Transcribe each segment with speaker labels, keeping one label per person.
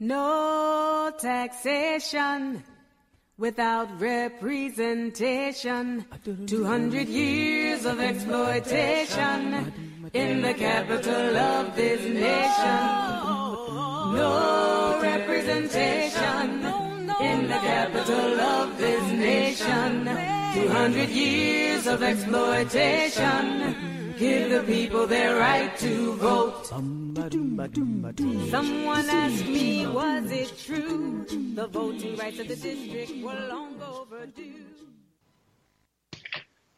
Speaker 1: No taxation without representation. 200 years of exploitation in the capital of this nation. No representation in the capital of this nation. 200 years of exploitation. Give the people their right to vote. Someone asked me, was it true? The voting rights of the district were long overdue.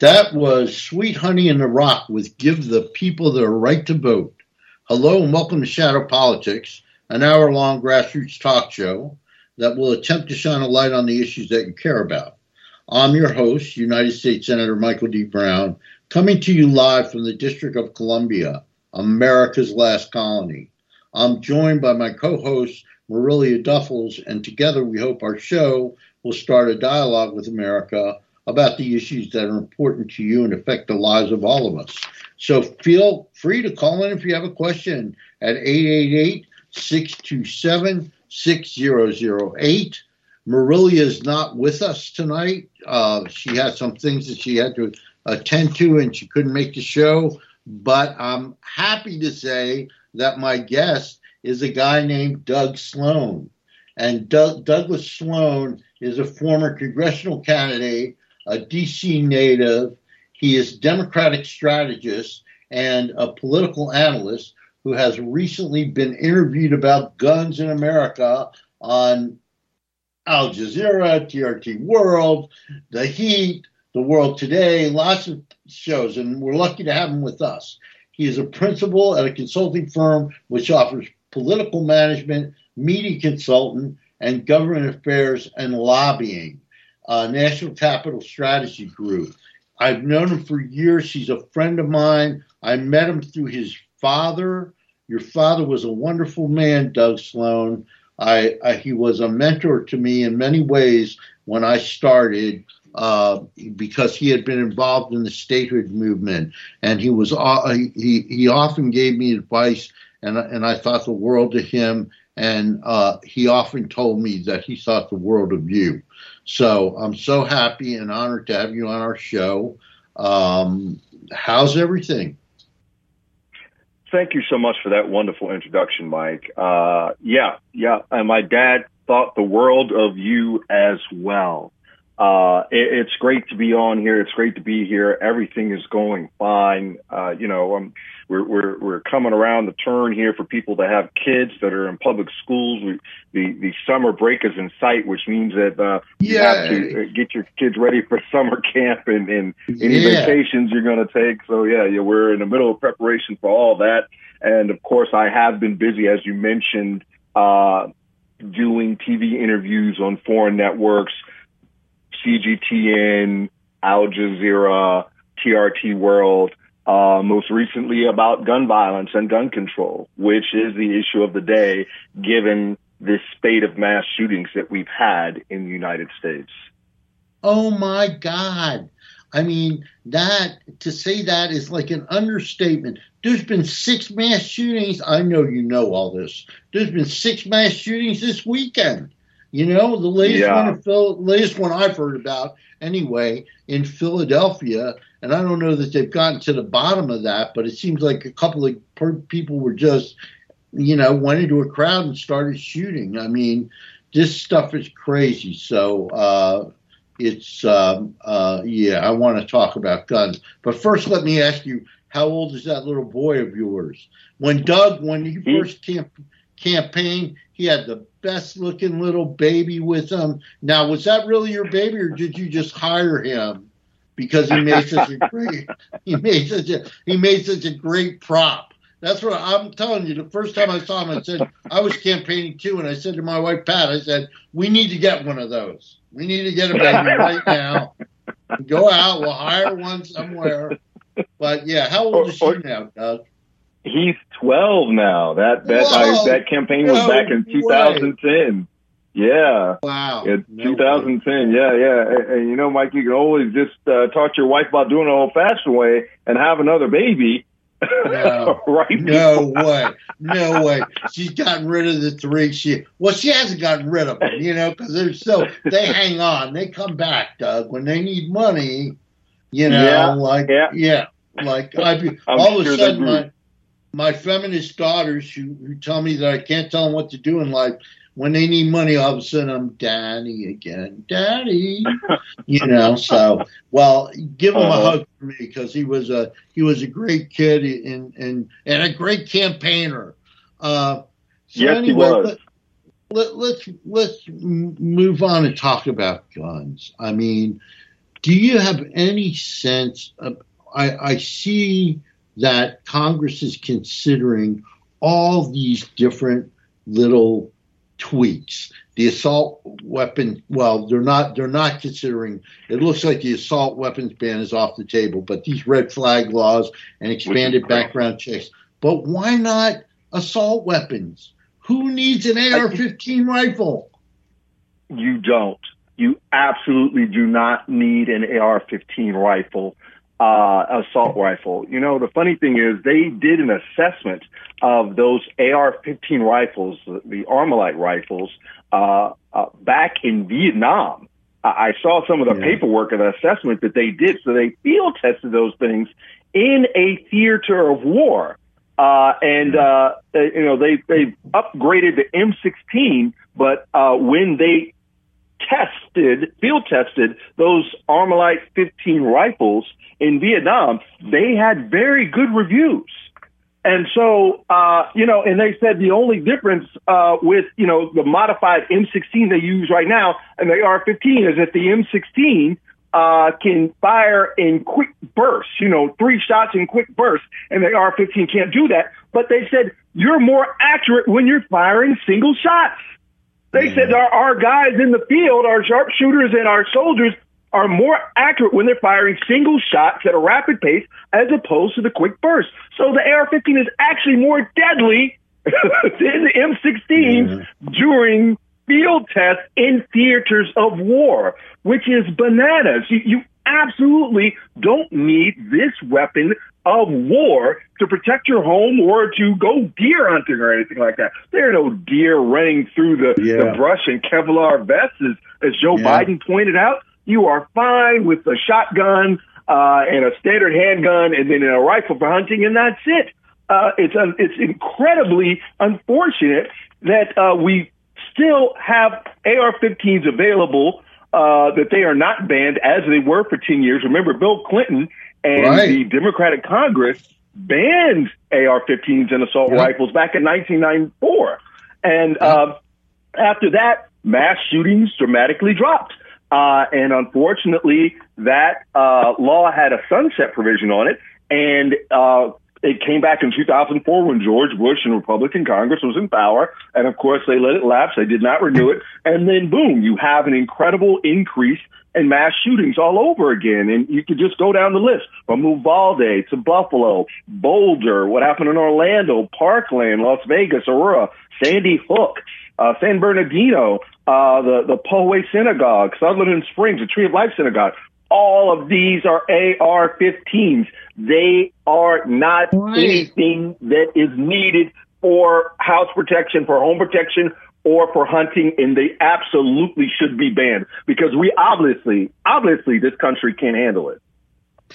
Speaker 2: That was Sweet Honey in the Rock with Give the People Their Right to Vote. Hello and welcome to Shadow Politics, an hour long grassroots talk show that will attempt to shine a light on the issues that you care about. I'm your host, United States Senator Michael D. Brown, coming to you live from the District of Columbia, America's last colony. I'm joined by my co host, Marilia Duffels, and together we hope our show will start a dialogue with America about the issues that are important to you and affect the lives of all of us. So feel free to call in if you have a question at 888 627 6008. Marilia is not with us tonight. Uh, she had some things that she had to attend to and she couldn't make the show. But I'm happy to say that my guest is a guy named Doug Sloan. And Doug, Douglas Sloan is a former congressional candidate, a DC native. He is Democratic strategist and a political analyst who has recently been interviewed about guns in America on Al Jazeera, TRT World, The Heat, The World Today, lots of shows, and we're lucky to have him with us. He is a principal at a consulting firm which offers political management, media consultant, and government affairs and lobbying, uh, National Capital Strategy Group. I've known him for years. He's a friend of mine. I met him through his father. Your father was a wonderful man, Doug Sloan. I, I, he was a mentor to me in many ways when I started uh, because he had been involved in the statehood movement, and he was uh, he he often gave me advice, and and I thought the world of him, and uh, he often told me that he thought the world of you. So I'm so happy and honored to have you on our show. Um, how's everything?
Speaker 3: Thank you so much for that wonderful introduction, Mike. Uh, yeah, yeah. And my dad thought the world of you as well. Uh, it, it's great to be on here. It's great to be here. Everything is going fine. Uh, you know, um, we're, we're, we're coming around the turn here for people that have kids that are in public schools. We, the, the summer break is in sight, which means that, uh, you have to uh, get your kids ready for summer camp and, and any yeah. vacations you're going to take. So yeah, yeah, we're in the middle of preparation for all that. And of course, I have been busy, as you mentioned, uh, doing TV interviews on foreign networks, CGTN, Al Jazeera, TRT World, uh, most recently about gun violence and gun control, which is the issue of the day, given this spate of mass shootings that we've had in the United States.
Speaker 2: Oh my God. I mean, that to say that is like an understatement. There's been six mass shootings. I know you know all this. There's been six mass shootings this weekend. You know, the latest yeah. one, Phil, latest one I've heard about anyway in Philadelphia, and I don't know that they've gotten to the bottom of that, but it seems like a couple of per- people were just, you know, went into a crowd and started shooting. I mean, this stuff is crazy. So uh, it's, um, uh, yeah, I want to talk about guns, but first, let me ask you, how old is that little boy of yours? When Doug, when you first camp- campaigned, he had the best looking little baby with him. Now, was that really your baby, or did you just hire him because he made such a great he made such a he made such a great prop? That's what I'm telling you. The first time I saw him, I said I was campaigning too, and I said to my wife Pat, I said we need to get one of those. We need to get a baby right now. Go out. We'll hire one somewhere. But yeah, how old is she now, Doug?
Speaker 3: He's 12 now. That that I, that campaign was no back in 2010. Way. Yeah.
Speaker 2: Wow.
Speaker 3: In no 2010. Way. Yeah, yeah. And, and, you know, Mike, you can always just uh, talk to your wife about doing it old fashioned way and have another baby.
Speaker 2: No,
Speaker 3: right?
Speaker 2: no way, no way. She's gotten rid of the three. She well, she hasn't gotten rid of them, you know, because they're so they hang on. They come back, Doug, when they need money. You know,
Speaker 3: Yeah,
Speaker 2: like
Speaker 3: yeah.
Speaker 2: yeah, like I
Speaker 3: I'm
Speaker 2: all of a sudden my my feminist daughters who, who tell me that I can't tell them what to do in life. When they need money, all of a sudden I'm daddy again, daddy. you know, so well, give him a
Speaker 3: Uh-huh.
Speaker 2: hug for me because he was a he was a great kid and and and a great campaigner. Uh, so
Speaker 3: Yes, he
Speaker 2: anyway,
Speaker 3: was.
Speaker 2: Let, let, let's let's move on and talk about guns. I mean, do you have any sense? Of, I I see that Congress is considering all these different little tweaks. The assault weapon, well, they're not they're not considering it looks like the assault weapons ban is off the table, but these red flag laws and expanded background checks. But why not assault weapons? Who needs an AR-15 rifle?
Speaker 3: You don't. You absolutely do not need an AR-15 rifle, uh, assault rifle. You know, the funny thing is they did an assessment of those AR-15 rifles, the Armalite rifles, uh, uh, back in Vietnam. I I saw some of the
Speaker 2: Yeah.
Speaker 3: paperwork of the assessment that they did. So they field tested those things in a theater of war. Uh, and, uh, you know, they, they upgraded the M16, but, uh, when they tested, field tested those Armalite 15 rifles in Vietnam, they had very good reviews. And so, uh, you know, and they said the only difference, uh, with, you know, the modified M16 they use right now and the AR-15 is that the M16, uh, can fire in quick bursts, you know, three shots in quick bursts, and the AR-15 can't do that. But they said you're more accurate when you're firing single shots. They said our, our guys in the field, our sharpshooters and our soldiers are more accurate when they're firing single shots at a rapid pace as opposed to the quick burst. So the AR-15 is actually more deadly than the M16s during field tests in theaters of war, which is bananas. You, you absolutely don't need this weapon of war to protect your home or to go deer hunting or anything like that. There are no deer running through the,
Speaker 2: Yeah.
Speaker 3: the brush in Kevlar vests, as, as Joe
Speaker 2: Yeah.
Speaker 3: Biden pointed out. You are fine with a shotgun uh, and a standard handgun and then a rifle for hunting, and that's it. Uh, it's uh, it's incredibly unfortunate that uh, we still have AR-15s available. Uh, that they are not banned as they were for 10 years. Remember, Bill Clinton and
Speaker 2: Right.
Speaker 3: the Democratic Congress banned AR-15s and assault
Speaker 2: Yeah.
Speaker 3: rifles back in 1994. And uh, after that, mass shootings dramatically dropped. Uh, and unfortunately, that uh, law had a sunset provision on it, and uh, it came back in 2004 when George Bush and Republican Congress was in power, and of course they let it lapse. They did not renew it, and then boom, you have an incredible increase in mass shootings all over again. And you could just go down the list from Uvalde to Buffalo, Boulder, what happened in Orlando, Parkland, Las Vegas, Aurora, Sandy Hook, uh, San Bernardino, uh, the, the Poway Synagogue, Sutherland Springs, the Tree of Life Synagogue. All of these are AR-15s. They are not
Speaker 2: Right.
Speaker 3: anything that is needed for house protection, for home protection, or for hunting, and they absolutely should be banned because we obviously, obviously, this country can't handle it.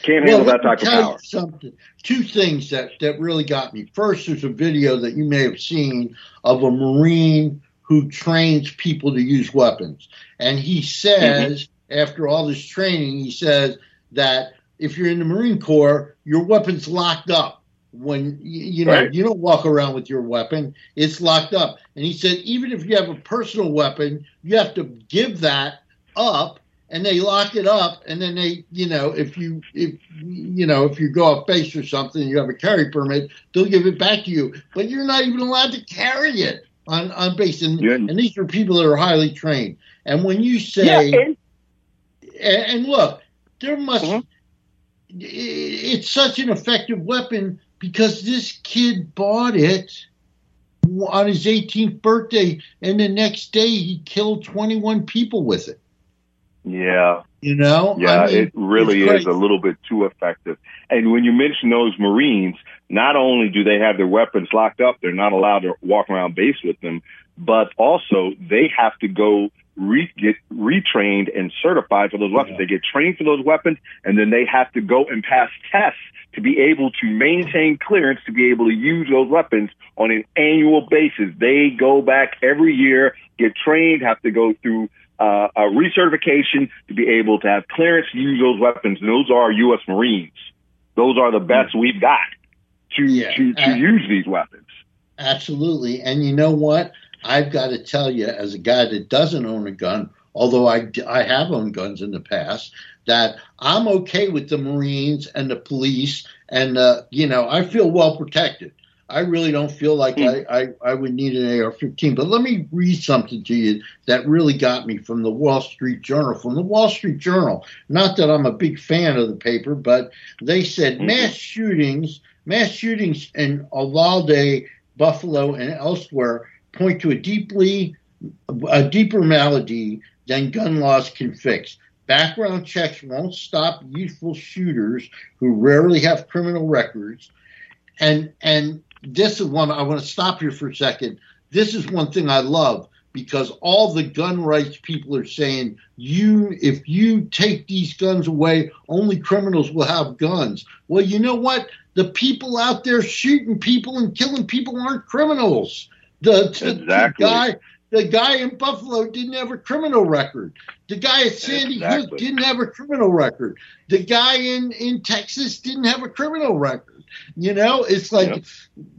Speaker 3: Can't handle that type of power.
Speaker 2: Something. Two things that, that really got me. First, there's a video that you may have seen of a Marine who trains people to use weapons. And he mm-hmm. says, after all this training, he says that if you're in the Marine Corps, your weapon's locked up. When y- you know
Speaker 3: Right.
Speaker 2: you don't walk around with your weapon, it's locked up. And he said even if you have a personal weapon, you have to give that up and they lock it up and then they you know if you if you know if you go off base or something you have a carry permit they'll give it back to you but you're not even allowed to carry it on on base and,
Speaker 3: Yeah.
Speaker 2: and these are people that are highly trained and when you say
Speaker 3: Yeah, and
Speaker 2: and, look there must
Speaker 3: Mhm.
Speaker 2: i- it's such an effective weapon because this kid bought it on his 18th birthday and the next day he killed 21 people with it
Speaker 3: Yeah.
Speaker 2: You know?
Speaker 3: Yeah,
Speaker 2: I mean,
Speaker 3: it really is a little bit too effective. And when you mention those Marines, not only do they have their weapons locked up, they're not allowed to walk around base with them, but also they have to go re- get retrained and certified for those weapons.
Speaker 2: Yeah.
Speaker 3: They get trained for those weapons, and then they have to go and pass tests to be able to maintain clearance to be able to use those weapons on an annual basis. They go back every year, get trained, have to go through uh, a recertification to be able to have clearance to use those weapons. And those are U.S. Marines. Those are the best we've got to
Speaker 2: Yeah.
Speaker 3: to, to
Speaker 2: Uh,
Speaker 3: use these weapons.
Speaker 2: Absolutely. And you know what? I've got to tell you, as a guy that doesn't own a gun, although I, I have owned guns in the past, that I'm okay with the Marines and the police. And, uh, you know, I feel well protected. I really don't feel like
Speaker 3: Hmm.
Speaker 2: I, I, I would need an AR 15. But let me read something to you that really got me from the Wall Street Journal. From the Wall Street Journal, not that I'm a big fan of the paper, but they said
Speaker 3: Mhm.
Speaker 2: mass shootings, mass shootings in Uvalde, Buffalo, and elsewhere point to a deeply a deeper malady than gun laws can fix. Background checks won't stop youthful shooters who rarely have criminal records. And and this is one I want to stop here for a second. This is one thing I love because all the gun rights people are saying you if you take these guns away, only criminals will have guns. Well, you know what? The people out there shooting people and killing people aren't criminals. The, the- the guy the guy in Buffalo didn't have a criminal record. The guy at Sandy Hook didn't have a criminal record. The guy in, in Texas didn't have a criminal record. You know, it's like,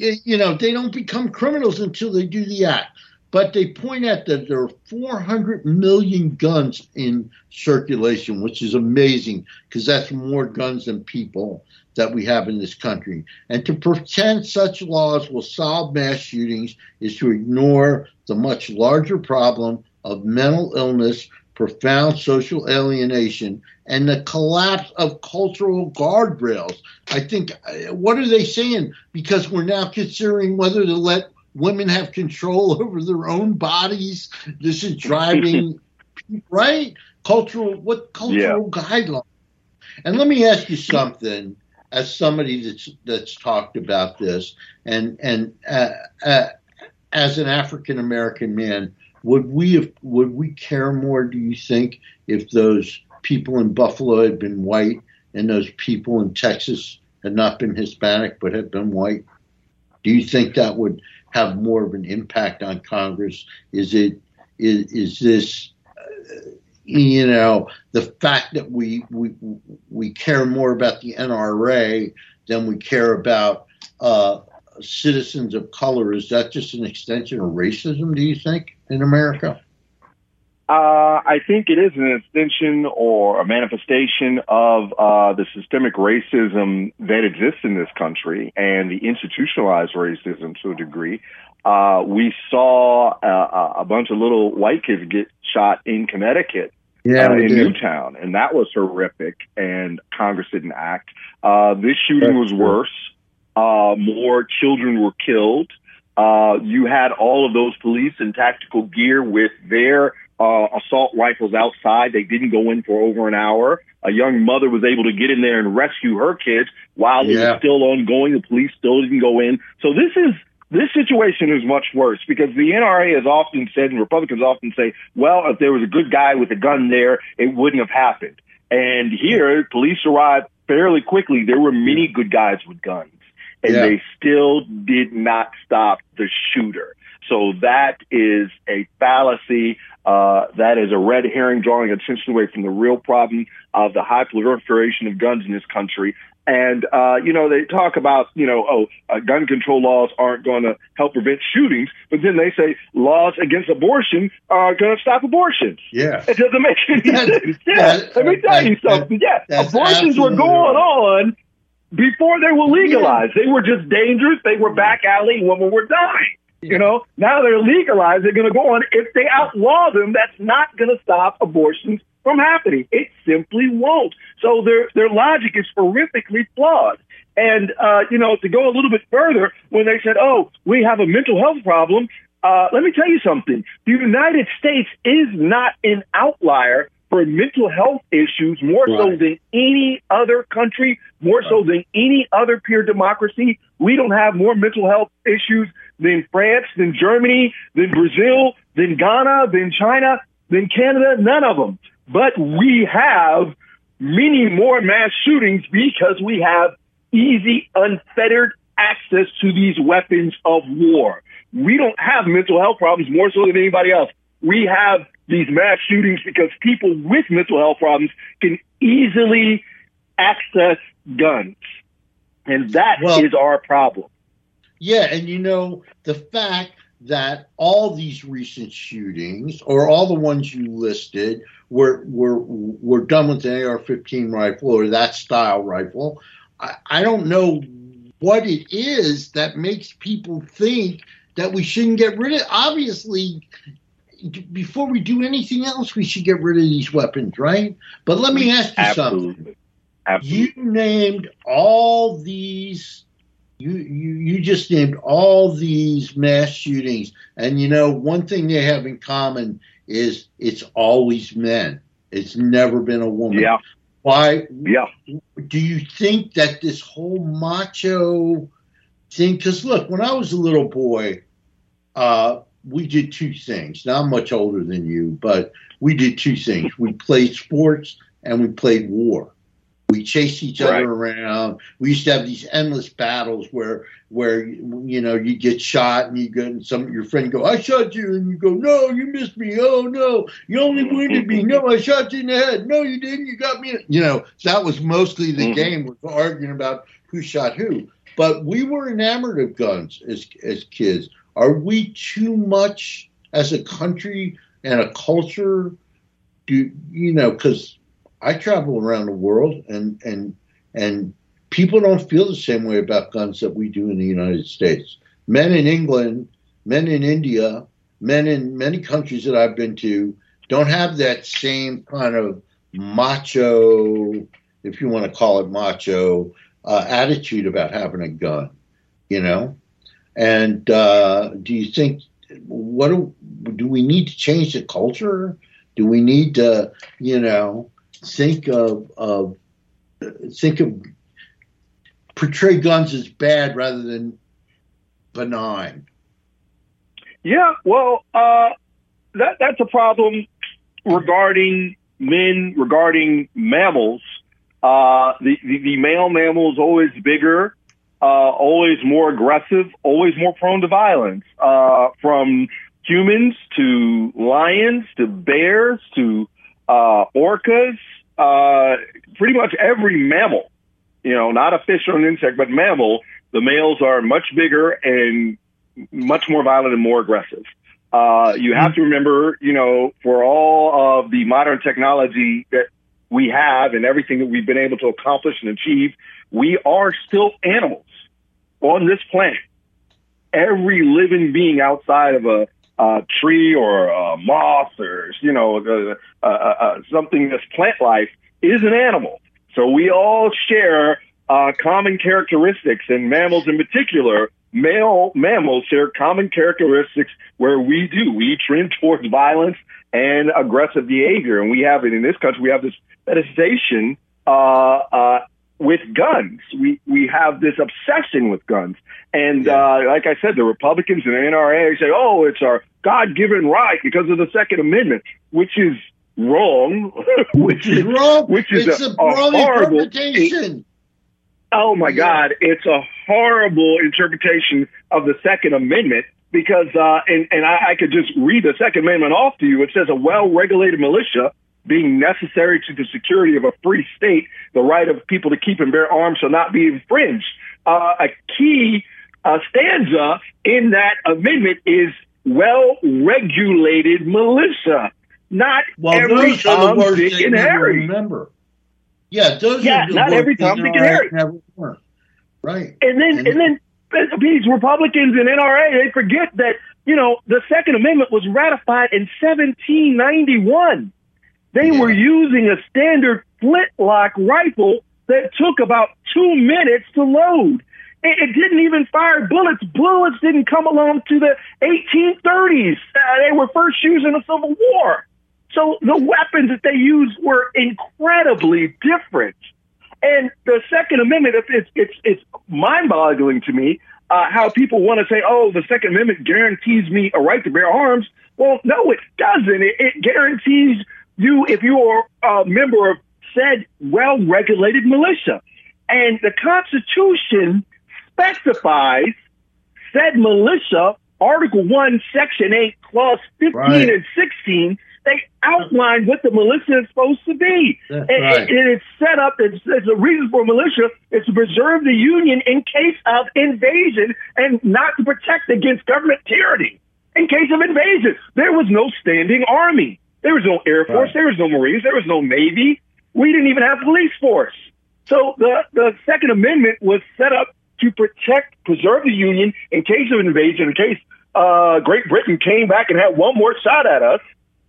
Speaker 2: y- you know, they don't become criminals until they do the act. But they point out that there are 400 million guns in circulation, which is amazing because that's more guns than people that we have in this country. And to pretend such laws will solve mass shootings is to ignore the much larger problem of mental illness, profound social alienation, and the collapse of cultural guardrails. I think, uh, what are they saying? Because we're now considering whether to let women have control over their own bodies. This is driving, right? Cultural, what cultural guidelines? And let me ask you something as somebody that's that's talked about this, and and uh, uh, as an African American man, would we have, would we care more? Do you think if those people in Buffalo had been white and those people in Texas had not been Hispanic but had been white? Do you think that would have more of an impact on Congress? Is it is is this? Uh, you know the fact that we we we care more about the NRA than we care about uh, citizens of color is that just an extension of racism? Do you think in America?
Speaker 3: Uh, I think it is an extension or a manifestation of uh, the systemic racism that exists in this country and the institutionalized racism to a degree. Uh, we saw uh, a bunch of little white kids get shot in Connecticut
Speaker 2: Yeah,
Speaker 3: uh, in
Speaker 2: did.
Speaker 3: Newtown, and that was horrific. And Congress didn't act. Uh, this shooting
Speaker 2: That's
Speaker 3: was
Speaker 2: true.
Speaker 3: worse. Uh, more children were killed. Uh, you had all of those police in tactical gear with their uh, assault rifles outside. They didn't go in for over an hour. A young mother was able to get in there and rescue her kids while it was still ongoing. The police still didn't go in. So this is this situation is much worse because the NRA has often said, and Republicans often say, well, if there was a good guy with a gun there, it wouldn't have happened. And here, police arrived fairly quickly. There were many good guys with guns, and
Speaker 2: Yeah.
Speaker 3: they still did not stop the shooter. So that is a fallacy. Uh, that is a red herring drawing attention away from the real problem of the high proliferation of guns in this country. And, uh, you know, they talk about, you know, oh, uh, gun control laws aren't going to help prevent shootings, but then they say laws against abortion are going to stop abortions.
Speaker 2: Yeah.
Speaker 3: It doesn't make any
Speaker 2: That-
Speaker 3: sense. Yeah,
Speaker 2: that-
Speaker 3: let me tell you
Speaker 2: that-
Speaker 3: something. Yeah, abortions were going
Speaker 2: right.
Speaker 3: on before they were legalized. They were just dangerous. They were back alley. Women were dying. You know, now they're legalized. They're going to go on. If they outlaw them, that's not going to stop abortions from happening. It simply won't. So their their logic is horrifically flawed. And uh, you know, to go a little bit further, when they said, "Oh, we have a mental health problem," uh, let me tell you something. The United States is not an outlier for mental health issues more right. so than any other country, more right. so than any other peer democracy. We don't have more mental health issues than France, than Germany, than Brazil, than Ghana, than China, than Canada, none of them. But we have many more mass shootings because we have easy, unfettered access to these weapons of war. We don't have mental health problems more so than anybody else. We have these mass shootings because people with mental health problems can easily access guns. And that well, is our problem.
Speaker 2: Yeah, and you know, the fact that all these recent shootings, or all the ones you listed, were were were done with an AR-15 rifle or that style rifle. I, I don't know what it is that makes people think that we shouldn't get rid of. Obviously, before we do anything else, we should get rid of these weapons, right? But let me ask you Absolutely. something. Absolutely. You named all these. You, you you just named all these mass shootings, and you know one thing they have in common is it's always men. It's never been a woman.
Speaker 3: Yeah.
Speaker 2: Why?
Speaker 3: Yeah.
Speaker 2: Do you think that this whole macho thing? Because look, when I was a little boy, uh, we did two things. Now I'm much older than you, but we did two things. We played sports and we played war. We chased each right. other around. We used to have these endless battles where, where you know, you get shot and you go, and some your friend go, "I shot you," and you go, "No, you missed me. Oh no, you only wounded me. No, I shot you in the head. No, you didn't. You got me." You know, that was mostly the mm-hmm. game was arguing about who shot who. But we were enamored of guns as as kids. Are we too much as a country and a culture? Do you know? Because I travel around the world, and and and people don't feel the same way about guns that we do in the United States. Men in England, men in India, men in many countries that I've been to don't have that same kind of macho, if you want to call it macho, uh, attitude about having a gun. You know, and uh, do you think what do, do we need to change the culture? Do we need to, you know, think of, of think of portray guns as bad rather than benign?
Speaker 3: Yeah, well, uh, that that's a problem regarding men, regarding mammals. Uh, the, the, the male mammal is always bigger uh, always more aggressive, always more prone to violence, uh, from humans to lions to bears to uh, orcas, uh, pretty much every mammal, you know, not a fish or an insect, but mammal, the males are much bigger and much more violent and more aggressive. Uh, you have to remember, you know, for all of the modern technology that we have and everything that we've been able to accomplish and achieve, we are still animals on this planet. Every living being outside of a, a tree or a moth or, you know, uh, uh, uh, something that's plant life is an animal. So we all share uh, common characteristics and mammals in particular, male mammals share common characteristics where we do. We trend towards violence and aggressive behavior. And we have it in this country. We have this fetishization uh, uh, with guns. We we have this obsession with guns, and yeah. uh, like I said, the Republicans and the NRA say, "Oh, it's our God-given right because of the Second Amendment," which is wrong.
Speaker 2: which is wrong. Which is it's a, a, a horrible interpretation.
Speaker 3: oh my yeah. God, it's a horrible interpretation of the Second Amendment because, uh, and and I, I could just read the Second Amendment off to you. It says a well-regulated militia being necessary to the security of a free state, the right of people to keep and bear arms shall not be infringed. Uh, a key uh, stanza in that amendment is well-regulated militia, not well, every Tom, Dick, and Harry.
Speaker 2: Remember, yeah, those
Speaker 3: yeah, not every Tom, Dick, and Harry.
Speaker 2: Right,
Speaker 3: and then and, and then these Republicans and NRA they forget that you know the Second Amendment was ratified in 1791. They yeah. were using a standard flintlock rifle that took about two minutes to load. It, it didn't even fire bullets. Bullets didn't come along to the 1830s. Uh, they were first used in the Civil War. So the weapons that they used were incredibly different. And the Second Amendment, it's, it's, it's mind boggling to me uh, how people want to say, oh, the Second Amendment guarantees me a right to bear arms. Well, no, it doesn't. It, it guarantees you, if you are a member of said well regulated militia. And the Constitution specifies said militia, Article 1, Section 8, Clause 15 right. and 16, they outline what the militia is supposed to be. and, right. and, it's set up as, as a reason for militia is to preserve the Union in case of invasion and not to protect against government tyranny. In case of invasion, there was no standing army. There was no Air Force. Right. There was no Marines. There was no Navy. We didn't even have police force. So the, the Second Amendment was set up to protect, preserve the Union in case of invasion, in case uh, Great Britain came back and had one more shot at us.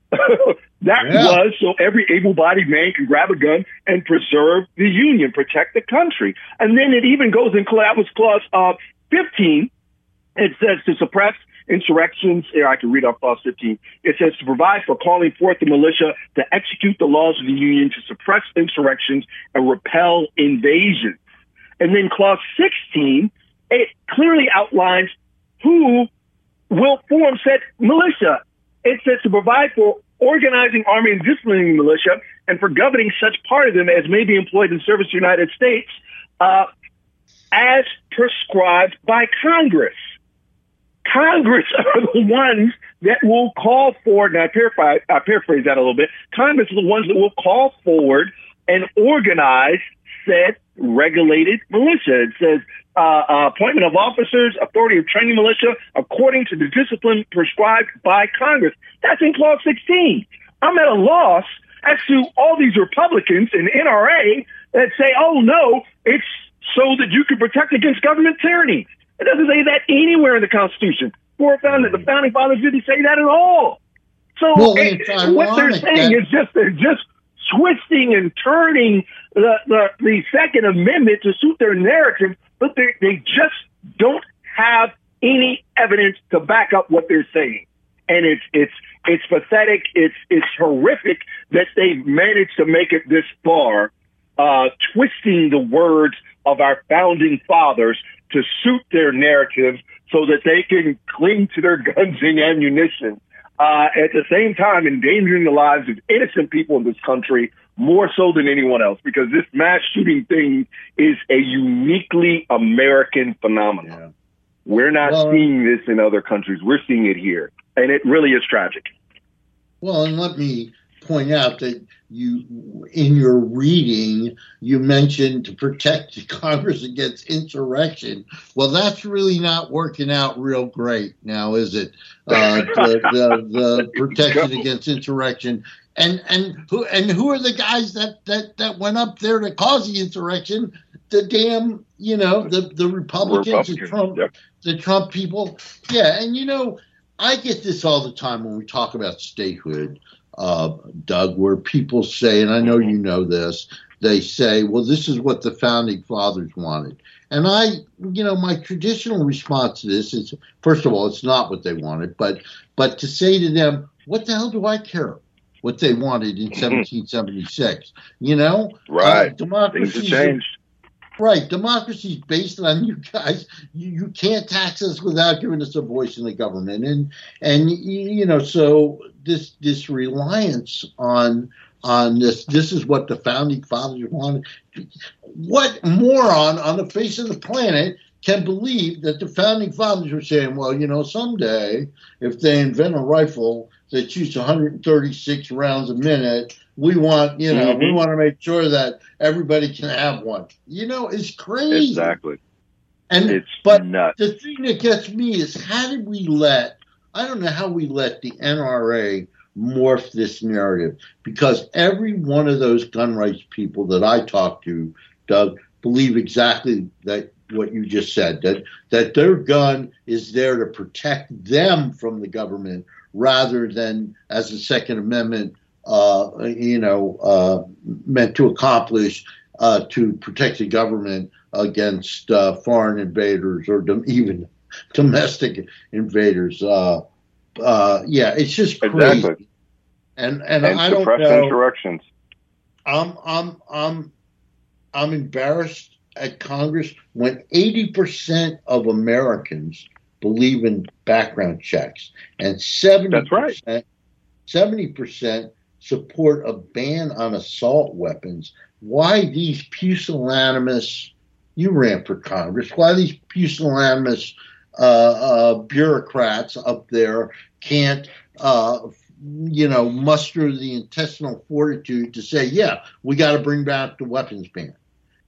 Speaker 3: that yeah. was so every able-bodied man can grab a gun and preserve the Union, protect the country. And then it even goes in clause, clause uh, 15. It says to suppress insurrections. Here, I can read off clause 15. It says to provide for calling forth the militia to execute the laws of the Union, to suppress insurrections and repel invasions. And then clause 16, it clearly outlines who will form said militia. It says to provide for organizing, army, and disciplining militia, and for governing such part of them as may be employed in service to the United States, uh, as prescribed by Congress. Congress are the ones that will call for, and I paraphrase, I paraphrase that a little bit, Congress are the ones that will call forward and organize said regulated militia. It says uh, uh, appointment of officers, authority of training militia according to the discipline prescribed by Congress. That's in clause 16. I'm at a loss as to all these Republicans and NRA that say, oh no, it's so that you can protect against government tyranny. It doesn't say that anywhere in the Constitution. Or founded, the founding fathers didn't say that at all. So well, it, what they're saying that- is just they're just twisting and turning the, the, the Second Amendment to suit their narrative, but they, they just don't have any evidence to back up what they're saying. And it's, it's, it's pathetic. It's, it's horrific that they've managed to make it this far, uh, twisting the words of our founding fathers to suit their narrative so that they can cling to their guns and ammunition uh, at the same time endangering the lives of innocent people in this country more so than anyone else because this mass shooting thing is a uniquely American phenomenon. Yeah. We're not well, seeing this in other countries. We're seeing it here. And it really is tragic.
Speaker 2: Well, and let me point out that you, in your reading, you mentioned to protect Congress against insurrection. Well, that's really not working out real great now, is it? Uh, the, the, the protection against insurrection. And and who and who are the guys that, that, that went up there to cause the insurrection? The damn, you know, the the Republicans, Republicans the Trump, yep. the Trump people. Yeah, and you know, I get this all the time when we talk about statehood uh, Doug, where people say, and I know you know this, they say, well, this is what the founding fathers wanted. And I, you know, my traditional response to this is, first of all, it's not what they wanted, but but to say to them, what the hell do I care what they wanted in 1776? You know,
Speaker 3: right? Uh, democracy changed.
Speaker 2: Right, democracy is based on you guys. You, you can't tax us without giving us a voice in the government, and and you know, so this this reliance on on this this is what the founding fathers wanted. What moron on the face of the planet can believe that the founding fathers were saying, well, you know, someday if they invent a rifle that shoots 136 rounds a minute, we want, you know, mm-hmm. we want to make sure that everybody can have one. You know, it's crazy.
Speaker 3: Exactly.
Speaker 2: And it's but nuts. the thing that gets me is how did we let I don't know how we let the NRA morph this narrative because every one of those gun rights people that I talk to, Doug, believe exactly that what you just said that that their gun is there to protect them from the government rather than as the Second Amendment, uh, you know, uh, meant to accomplish uh, to protect the government against uh, foreign invaders or even domestic invaders. Uh, uh, yeah, it's just crazy. Exactly. and and,
Speaker 3: and
Speaker 2: I don't know.
Speaker 3: Insurrections.
Speaker 2: I'm I'm I'm I'm embarrassed at Congress when 80% of Americans believe in background checks and 70%
Speaker 3: right.
Speaker 2: 70% support a ban on assault weapons. Why these pusillanimous you ran for Congress, why these pusillanimous Uh, uh, bureaucrats up there can't uh, you know, muster the intestinal fortitude to say, yeah, we got to bring back the weapons ban.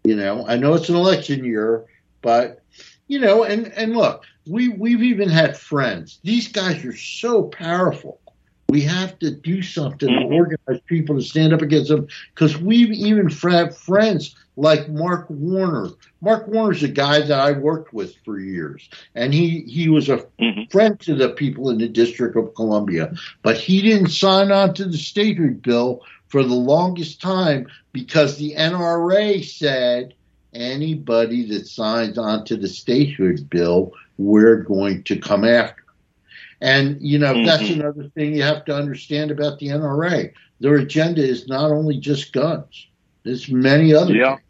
Speaker 2: You know, I know it's an election year, but you know, and and look, we we've even had friends. These guys are so powerful. We have to do something to mm-hmm. organize people to stand up against them because we've even had friends like Mark Warner. Mark Warner's a guy that I worked with for years, and he he was a
Speaker 3: Mhm.
Speaker 2: friend to the people in the District of Columbia, but he didn't sign on to the statehood bill for the longest time because the NRA said anybody that signs on to the statehood bill, we're going to come after. And, you know, that's
Speaker 3: Mhm.
Speaker 2: another thing you have to understand about the NRA. Their agenda is not only just guns, there's many other
Speaker 3: Yeah.
Speaker 2: things.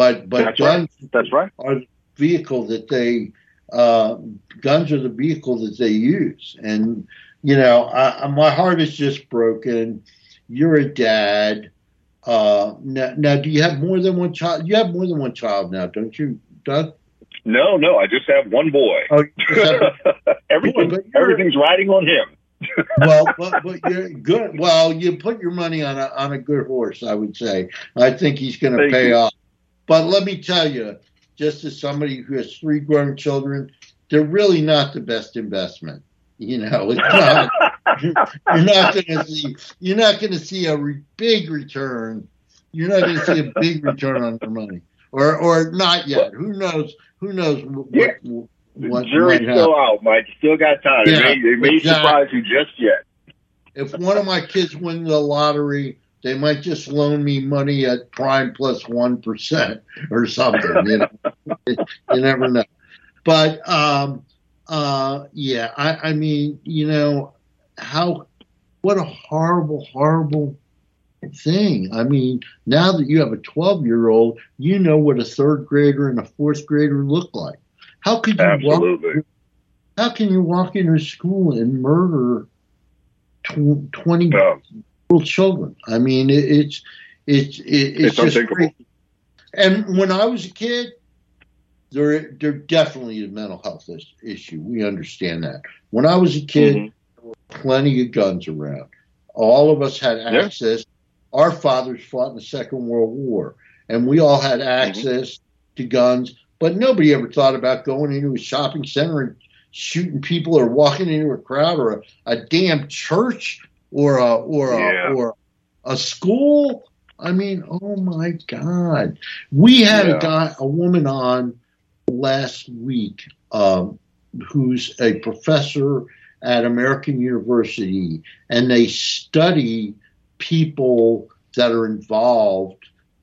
Speaker 2: But, but
Speaker 3: That's
Speaker 2: guns
Speaker 3: right. That's right.
Speaker 2: are the vehicle that they uh, guns are the vehicle that they use and you know I, my heart is just broken you're a dad uh, now, now do you have more than one child you have more than one child now don't you doug
Speaker 3: No, no, I just have one boy.
Speaker 2: oh, you just have-
Speaker 3: Everything,
Speaker 2: Boy,
Speaker 3: everything's riding on him.
Speaker 2: well but, but you're good well you put your money on a on a good horse i would say i think he's going to pay
Speaker 3: you.
Speaker 2: off but let me tell you just as somebody who has three grown children they're really not the best investment you know it's not you're not going to see you're not going to see a re- big return you're not going to see a big return on your money or or not yet who knows who knows what,
Speaker 3: Yeah.
Speaker 2: what,
Speaker 3: The
Speaker 2: what
Speaker 3: jury's
Speaker 2: might
Speaker 3: still out, Mike. Still got time.
Speaker 2: Yeah,
Speaker 3: it may, it may
Speaker 2: exactly.
Speaker 3: surprise you just yet.
Speaker 2: if one of my kids wins the lottery, they might just loan me money at prime plus one percent or something. You know, you never know. But um, uh, yeah, I, I mean, you know, how what a horrible, horrible thing. I mean, now that you have a twelve-year-old, you know what a third grader and a fourth grader look like. How could you walk how can you walk into school and murder tw- 20
Speaker 3: No,
Speaker 2: little children? I mean, it, it's it's it, it's,
Speaker 3: It's
Speaker 2: just
Speaker 3: unthinkable.
Speaker 2: crazy. And when I was a kid, there there definitely is a mental health issue. We understand that. When I was a kid,
Speaker 3: Mhm.
Speaker 2: there were plenty of guns around. All of us had
Speaker 3: Yeah.
Speaker 2: access. Our fathers fought in the Second World War, and we all had access to guns. But nobody ever thought about going into a shopping center and shooting people, or walking into a crowd, or a, a damn church, or a or a
Speaker 3: Yeah.
Speaker 2: or a school. I mean, oh my God! We had
Speaker 3: Yeah.
Speaker 2: a guy, a woman on last week, um, who's a professor at American University, and they study people that are involved.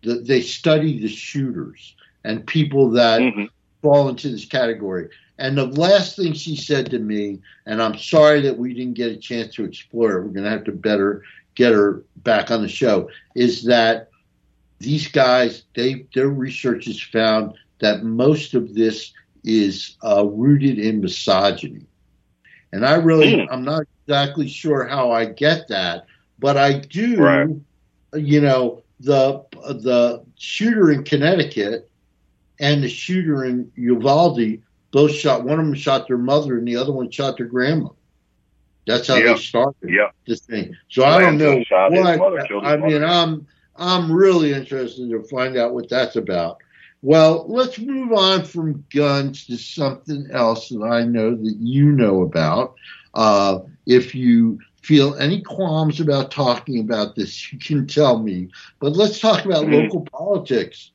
Speaker 2: th- They study the shooters and people that
Speaker 3: Mhm.
Speaker 2: fall into this category. And the last thing she said to me, and I'm sorry that we didn't get a chance to explore it. We're going to have to better get her back on the show. Is that these guys? They their research has found that most of this is uh, rooted in misogyny. And I really,
Speaker 3: Mm.
Speaker 2: I'm not exactly sure how I get that, but I do.
Speaker 3: Right.
Speaker 2: You know, the the shooter in Connecticut and the shooter in Uvalde both shot. One of them shot their mother, and the other one shot their grandma. That's how
Speaker 3: Yeah.
Speaker 2: they started
Speaker 3: Yeah.
Speaker 2: this thing. So I don't know
Speaker 3: Grandson shot his
Speaker 2: what.
Speaker 3: his
Speaker 2: I mean. I'm I'm really interested to find out what that's about. Well, let's move on from guns to something else that I know that you know about. Uh, if you feel any qualms about talking about this, you can tell me. But let's talk about
Speaker 3: Mhm.
Speaker 2: local politics.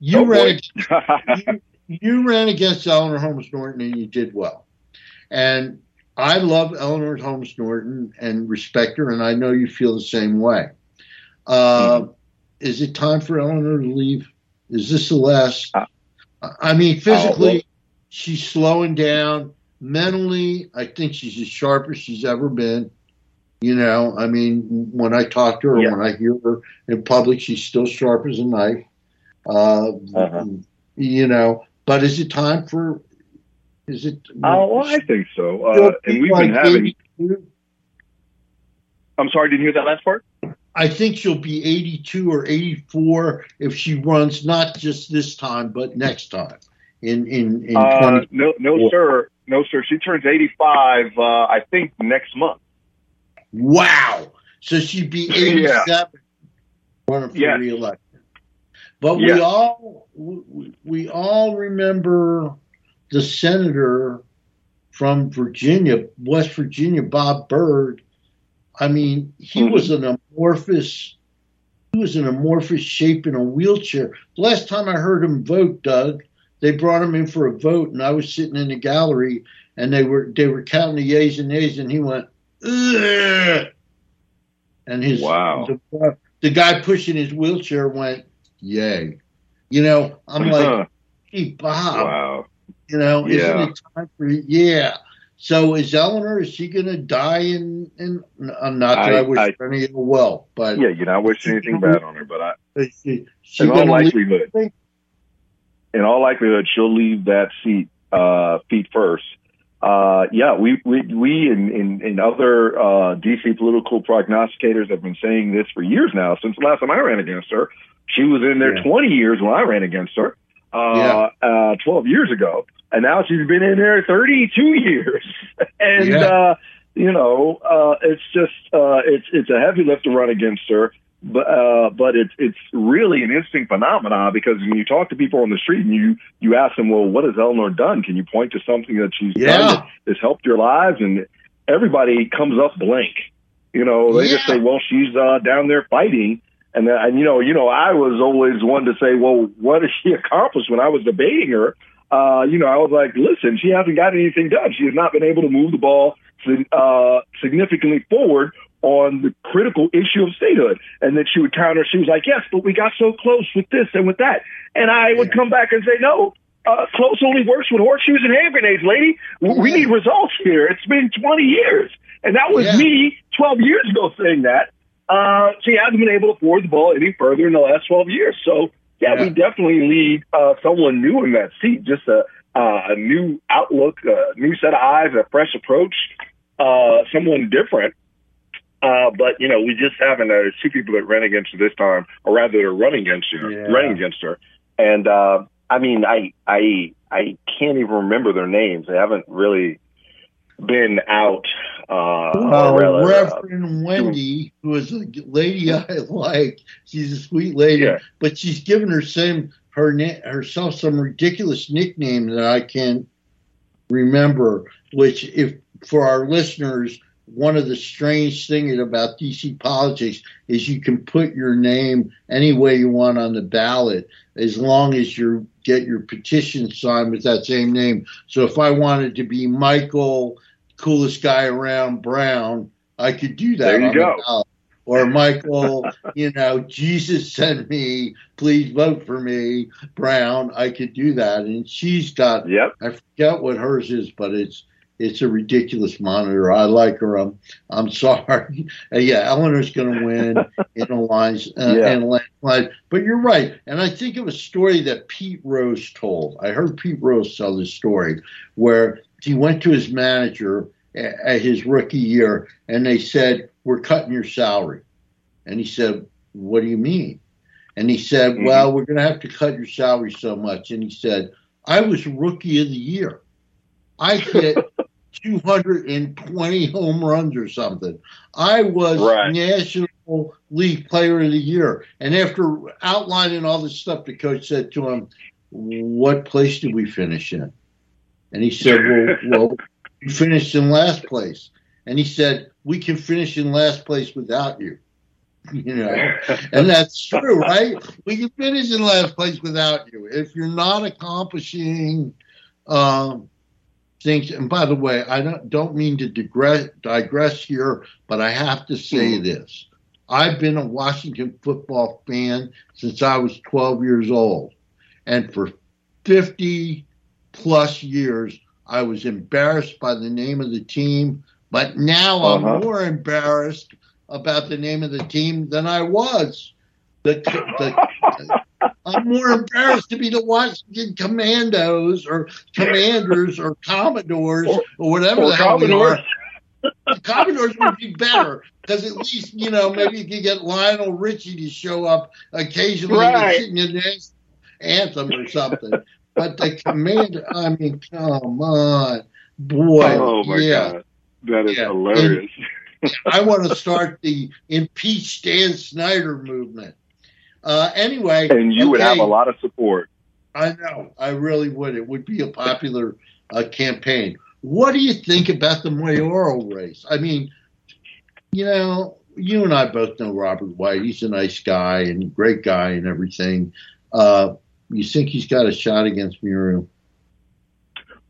Speaker 2: You
Speaker 3: Oh,
Speaker 2: ran you, you ran against Eleanor Holmes Norton and you did well. And I love Eleanor Holmes Norton and respect her, and I know you feel the same way. Uh,
Speaker 3: Mm-hmm.
Speaker 2: Is it time for Eleanor to leave? Is this the last?
Speaker 3: Uh,
Speaker 2: I mean, physically,
Speaker 3: well-
Speaker 2: she's slowing down. Mentally, I think she's as sharp as she's ever been. You know, I mean, when I talk to her,
Speaker 3: Yeah.
Speaker 2: when I hear her in public, she's still sharp as a knife. Uh,
Speaker 3: Uh-huh.
Speaker 2: You know, but is it time for? Is it?
Speaker 3: Oh, well, I think so. Uh, and we've
Speaker 2: like
Speaker 3: been having.
Speaker 2: 82.
Speaker 3: I'm sorry, didn't hear that last part?
Speaker 2: I think she'll be 82 or 84 if she runs not just this time, but next time in in in
Speaker 3: Uh, no, no, sir. No, sir. She turns 85, uh, I think, next month.
Speaker 2: Wow! So she'd be 87 running for
Speaker 3: Yes.
Speaker 2: reelection. But
Speaker 3: Yes.
Speaker 2: we all we, we all remember the senator from Virginia, West Virginia, Bob Byrd. I mean, he
Speaker 3: Mhm.
Speaker 2: was an amorphous. He was an amorphous shape in a wheelchair. The last time I heard him vote, Doug, they brought him in for a vote, and I was sitting in the gallery, and they were they were counting the yays and nays, and he went, Ugh! and his
Speaker 3: Wow.
Speaker 2: the, the guy pushing his wheelchair went, yay. You know, I'm like, hey, Bob,
Speaker 3: wow.
Speaker 2: you know, isn't
Speaker 3: Yeah.
Speaker 2: it time for yeah? So is Eleanor? Is she going to die in? In uh, not that I,
Speaker 3: I-
Speaker 2: wish
Speaker 3: I-
Speaker 2: her any ill well, but
Speaker 3: Yeah, you're not wishing anything bad on her, but I,
Speaker 2: is she, she
Speaker 3: in all likelihood, in all likelihood, she'll leave that seat uh, feet first. Uh, yeah, we we we and, and, and other uh, DC political prognosticators have been saying this for years now. Since the last time I ran against her, she was in there
Speaker 2: Yeah.
Speaker 3: 20 years when I ran against her, uh, uh, 12 years ago, and now she's been in there 32 years. and
Speaker 2: Yeah.
Speaker 3: uh, you know, uh, it's just uh, it's it's a heavy lift to run against her but uh, but it's it's really an interesting phenomenon because when you talk to people on the street and you you ask them, well, what has Eleanor done? Can you point to something that she's
Speaker 2: Yeah.
Speaker 3: done that has helped your lives? And everybody comes up blank. You know, they just say, well, she's uh, down there fighting. And, then, and you know, you know, I was always one to say, well, what has she accomplished when I was debating her? Uh, you know, I was like, listen, she hasn't got anything done. She has not been able to move the ball uh, significantly forward on the critical issue of statehood. And then she would counter, she was like, yes, but we got so close with this and with that. And I would come back and say, no, uh, close only works with horseshoes and hand grenades, lady. We
Speaker 2: Yeah.
Speaker 3: need results here. It's been 20 years. And that was
Speaker 2: Yeah.
Speaker 3: me 12 years ago saying that. Uh, she hasn't been able to forward the ball any further in the last 12 years. So, yeah,
Speaker 2: Yeah.
Speaker 3: we definitely need uh, someone new in that seat, just a, uh, a new outlook, a new set of eyes, a fresh approach, uh, someone different. Uh, but you know, we just haven't. Uh, there's two people that ran against her this time, or rather, they're running against her,
Speaker 2: Yeah.
Speaker 3: running against her. And uh, I mean, I, I, I can't even remember their names. They haven't really been out. Uh,
Speaker 2: Well,
Speaker 3: rather, uh,
Speaker 2: Reverend Wendy, who is a lady I like, she's a sweet lady,
Speaker 3: Yeah.
Speaker 2: but she's given her same her herself some ridiculous nickname that I can't remember. Which, if for our listeners, one of the strange things about DC politics is you can put your name any way you want on the ballot as long as you get your petition signed with that same name. So if I wanted to be Michael, coolest guy around Brown, I could do that.
Speaker 3: There you go.
Speaker 2: Or Michael, you know, Jesus sent me, please vote for me, Brown. I could do that. And she's got
Speaker 3: Yep.
Speaker 2: I forget what hers is, but it's it's a ridiculous monitor. I like her. I'm I'm sorry. Yeah, Eleanor's going to win in a lines uh,
Speaker 3: Yeah.
Speaker 2: in a landslide. But you're right, and I think of a story that Pete Rose told. I heard Pete Rose tell this story where he went to his manager a- at his rookie year, and they said, "We're cutting your salary," and he said, "What do you mean?" And he said,
Speaker 3: Mhm.
Speaker 2: "Well, we're going to have to cut your salary so much." And he said, "I was rookie of the year." I hit 220 home runs or something. I was
Speaker 3: Right.
Speaker 2: National League Player of the Year. And after outlining all this stuff, the coach said to him, What place did we finish in? And he said, Well, well we finished in last place. And he said, We can finish in last place without you. You know, and that's true, right? We can finish in last place without you. If you're not accomplishing um, and by the way, I don't, don't mean to digress, digress here, but I have to say this. I've been a Washington football fan since I was 12 years old. And for 50 plus years, I was embarrassed by the name of the team, But now uh-huh. I'm more embarrassed about the name of the team than I was. The, the, I'm more embarrassed to be the Washington Commandos or Commanders or Commodores or, whatever or the hell we are. The Commodores would be better because at least you know maybe you could get Lionel Richie to show up occasionally right. sing an anthem or something. but the Commander, I mean, come on, boy,
Speaker 3: oh my yeah. god, that is yeah. hilarious.
Speaker 2: I want to start the impeach Dan Snyder movement. Uh, anyway,
Speaker 3: and you okay. would have a lot of support.
Speaker 2: I know, I really would. It would be a popular uh, campaign. What do you think about the mayoral race? I mean, you know, you and I both know Robert White. He's a nice guy and great guy and everything. Uh, you think he's got a shot against Muriel?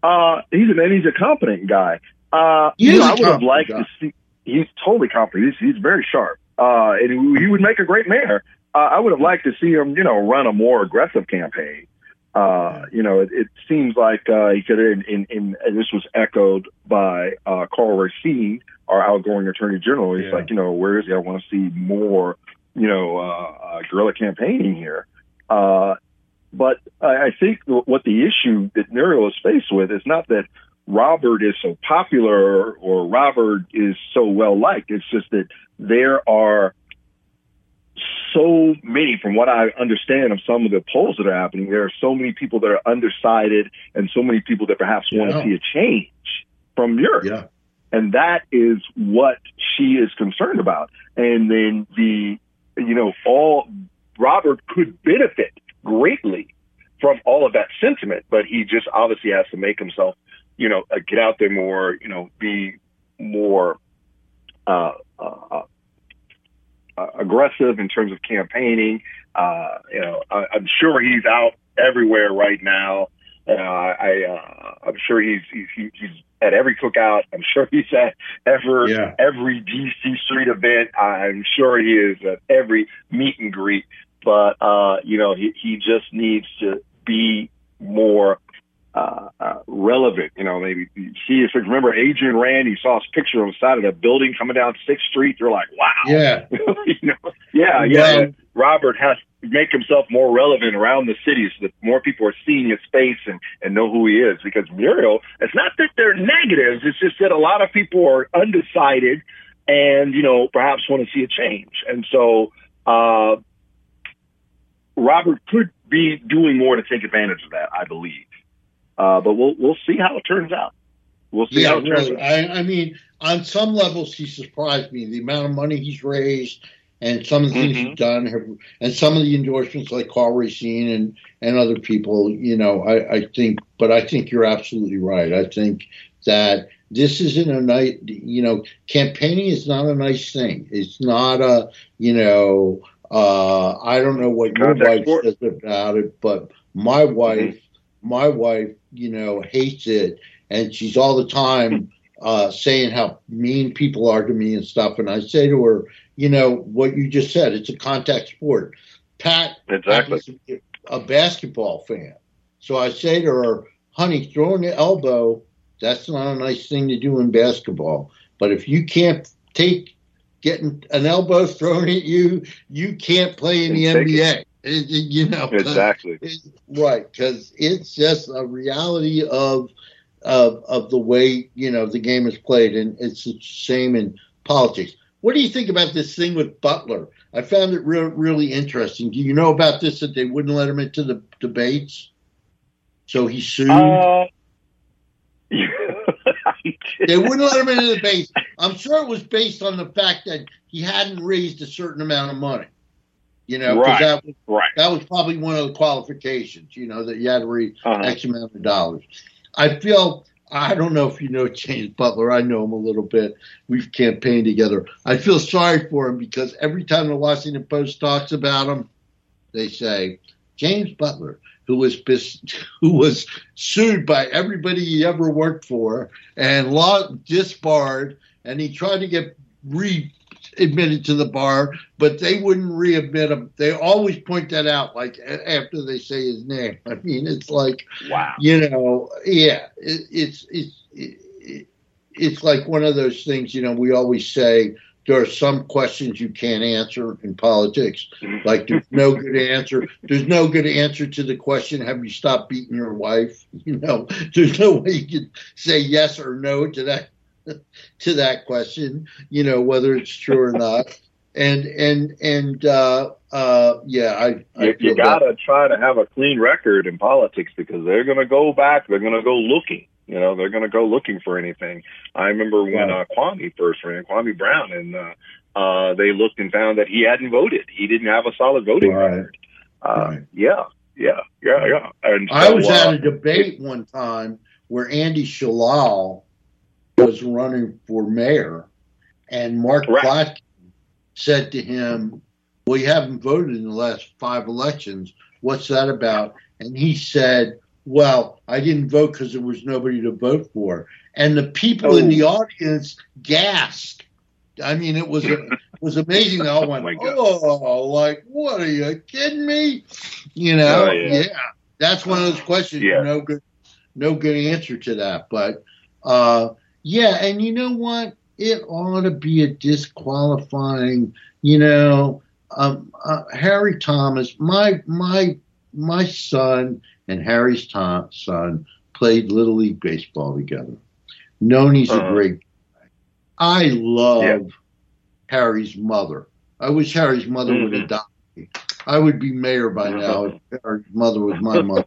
Speaker 3: Uh, he's an and he's a competent guy. Uh, you know, I would have liked guy. to see. He's totally competent. He's, he's very sharp, uh, and he, he would make a great mayor uh, I would have liked to see him, you know, run a more aggressive campaign. Uh, you know, it, it seems like uh, he could, in, in, in, and this was echoed by uh, Karl Racine, our outgoing attorney general. He's yeah. like, you know, where is he? I want to see more, you know, uh, uh, guerrilla campaigning here. Uh, but I, I think what the issue that Muriel is faced with is not that Robert is so popular or Robert is so well liked. It's just that there are so many, from what I understand of some of the polls that are happening, there are so many people that are undecided and so many people that perhaps yeah. want to see a change from Europe.
Speaker 2: Yeah.
Speaker 3: And that is what she is concerned about. And then the, you know, all Robert could benefit greatly from all of that sentiment, but he just obviously has to make himself, you know, uh, get out there more, you know, be more, uh, uh, uh aggressive in terms of campaigning. Uh, you know, I, I'm sure he's out everywhere right now. Uh, I, uh, I'm sure he's, he's, he's at every cookout. I'm sure he's at ever yeah. every DC street event. I'm sure he is at every meet and greet, but, uh, you know, he, he just needs to be more uh, uh, relevant. You know, maybe see if you remember Adrian Rand, you saw his picture on the side of that building coming down Sixth Street. You're like, wow.
Speaker 2: Yeah.
Speaker 3: you know, yeah, yeah. Robert has to make himself more relevant around the city so that more people are seeing his face and, and know who he is. Because Muriel, it's not that they're negatives. It's just that a lot of people are undecided and, you know, perhaps want to see a change. And so, uh, Robert could be doing more to take advantage of that, I believe. Uh, but we'll we'll see how it turns out. We'll see yeah, how it turns
Speaker 2: really. out. I, I, mean, on some levels, he surprised me. The amount of money he's raised, and some of the things mm-hmm. he's done, have, and some of the endorsements like Karl Racine and and other people. You know, I, I think, but I think you're absolutely right. I think that this isn't a nice, you know, campaigning is not a nice thing. It's not a, you know, uh, I don't know what your wife says about it, but my wife, mm-hmm. My wife you know, hates it, and she's all the time uh, saying how mean people are to me and stuff. And I say to her, you know, what you just said, it's a contact sport. Pat
Speaker 3: exactly
Speaker 2: a basketball fan, so I say to her, honey, throwing the elbow, that's not a nice thing to do in basketball. But if you can't take getting an elbow thrown at you, you can't play in the NBA. It. It, you know,
Speaker 3: exactly
Speaker 2: right because it's just a reality of of of the way you know the game is played, and it's the same in politics. What do you think about this thing with Butler? I found it re- really interesting. Do you know about this that they wouldn't let him into the debates, so he sued? Uh, they wouldn't let him into the debates. I'm sure it was based on the fact that he hadn't raised a certain amount of money. You know,
Speaker 3: right,
Speaker 2: that
Speaker 3: was, right.
Speaker 2: that was probably one of the qualifications. You know, that you had to read uh-huh. X amount of dollars. I feel I don't know if you know James Butler. I know him a little bit. We've campaigned together. I feel sorry for him because every time the Washington Post talks about him, they say James Butler, who was who was sued by everybody he ever worked for and law disbarred, and he tried to get re admitted to the bar, but they wouldn't readmit him. They always point that out, like after they say his name. I mean, it's like,
Speaker 3: wow,
Speaker 2: you know, yeah, it, it's it's. It, it's like one of those things. You know, we always say there are some questions you can't answer in politics. Mm-hmm. Like there's no good answer. There's no good answer to the question, have you stopped beating your wife? You know, there's no way you can say yes or no to that to that question, you know, whether it's true or not. And and and uh uh yeah, I, I
Speaker 3: you, you gotta that. try to have a clean record in politics because they're gonna go back, they're gonna go looking. You know, they're going to go looking for anything. I remember when uh, Kwame first ran, Kwame Brown, and uh, uh, they looked and found that he hadn't voted. He didn't have a solid voting right. record. Uh, right. Yeah, yeah, yeah, yeah. And
Speaker 2: so, I was at uh, a debate one time where Andy Shallal was running for mayor, and Mark Plotkin said to him, "Well, you haven't voted in the last five elections. What's that about?" And he said, well, I didn't vote because there was nobody to vote for. And the people oh. in the oh. audience gasped. I mean, it was it was amazing. They all went, oh, oh, like, what are you kidding me? You know, oh, yeah. yeah. That's one of those questions. Yeah. No good, no good answer to that. But uh, yeah, and you know what? It ought to be a disqualifying. You know, um, uh, Harry Thomas, my my my son and Harry's son played Little League Baseball together. Noni's uh-huh. a great guy. I love yeah. Harry's mother. I wish Harry's mother mm-hmm. would adopt me. I would be mayor by now if Harry's mother was my mother.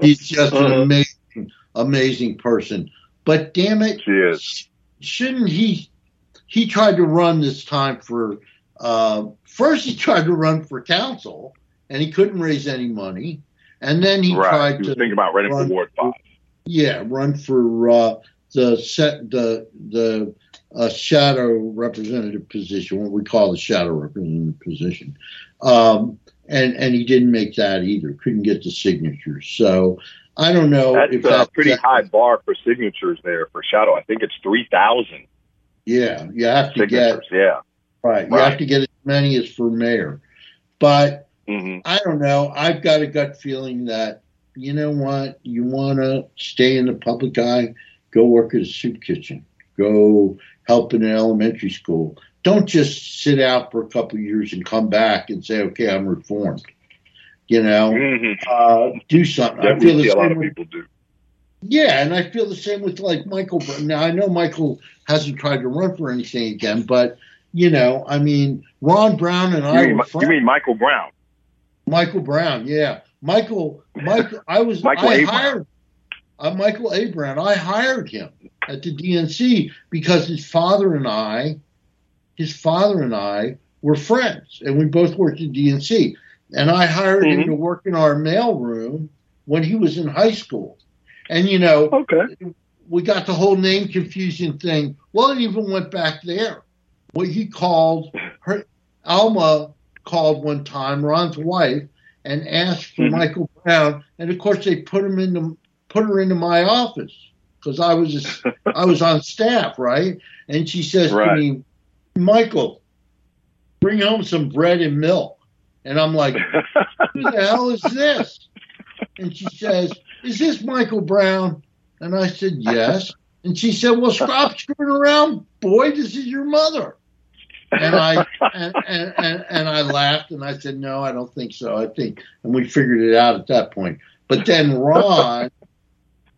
Speaker 2: He's just uh-huh. an amazing, amazing person. But damn it,
Speaker 3: sh-
Speaker 2: shouldn't he? He tried to run this time for. Uh, first, he tried to run for council, and he couldn't raise any money. And then he right. tried
Speaker 3: he
Speaker 2: to
Speaker 3: think about running run, for Ward Five.
Speaker 2: Yeah, run for uh, the set the the uh, shadow representative position, what we call the shadow representative position. Um, and and he didn't make that either. Couldn't get the signatures. So I don't know
Speaker 3: that's if that's a pretty high bar for signatures there for shadow. I think it's three thousand.
Speaker 2: Yeah, you have to get
Speaker 3: yeah
Speaker 2: right. You have to get as many as for mayor, but Mm-hmm. I don't know. I've got a gut feeling that you know what, you want to stay in the public eye, go work at a soup kitchen, go help in an elementary school. Don't just sit out for a couple years and come back and say, okay, I'm reformed. You know, mm-hmm. uh, do something.
Speaker 3: That I feel the a lot of people do.
Speaker 2: Yeah, and I feel the same with like Michael. Now I know Michael hasn't tried to run for anything again, but you know, I mean, Ron Brown and
Speaker 3: you
Speaker 2: I.
Speaker 3: Mean, you mean Michael Brown?
Speaker 2: Michael Brown, yeah. Michael, Michael, I was,
Speaker 3: Michael
Speaker 2: I hired uh, Michael A. Brown. I hired him at the DNC because his father and I, his father and I were friends, and we both worked at DNC. And I hired mm-hmm. him to work in our mail room when he was in high school. And you know,
Speaker 3: okay.
Speaker 2: we got the whole name confusion thing. Well, it even went back there. What he called her Alma called one time, Ron's wife, and asked for mm-hmm. Michael Brown, and of course they put him into put her into my office because I was I was on staff, right? And she says right. to me, Michael, bring home some bread and milk. And I'm like, who the hell is this? And she says, Is this Michael Brown? And I said, Yes. And she said, Well, stop screwing around, boy. This is your mother and I and, and, and, and I laughed and I said, no, I don't think so. I think, and we figured it out at that point. But then Ron,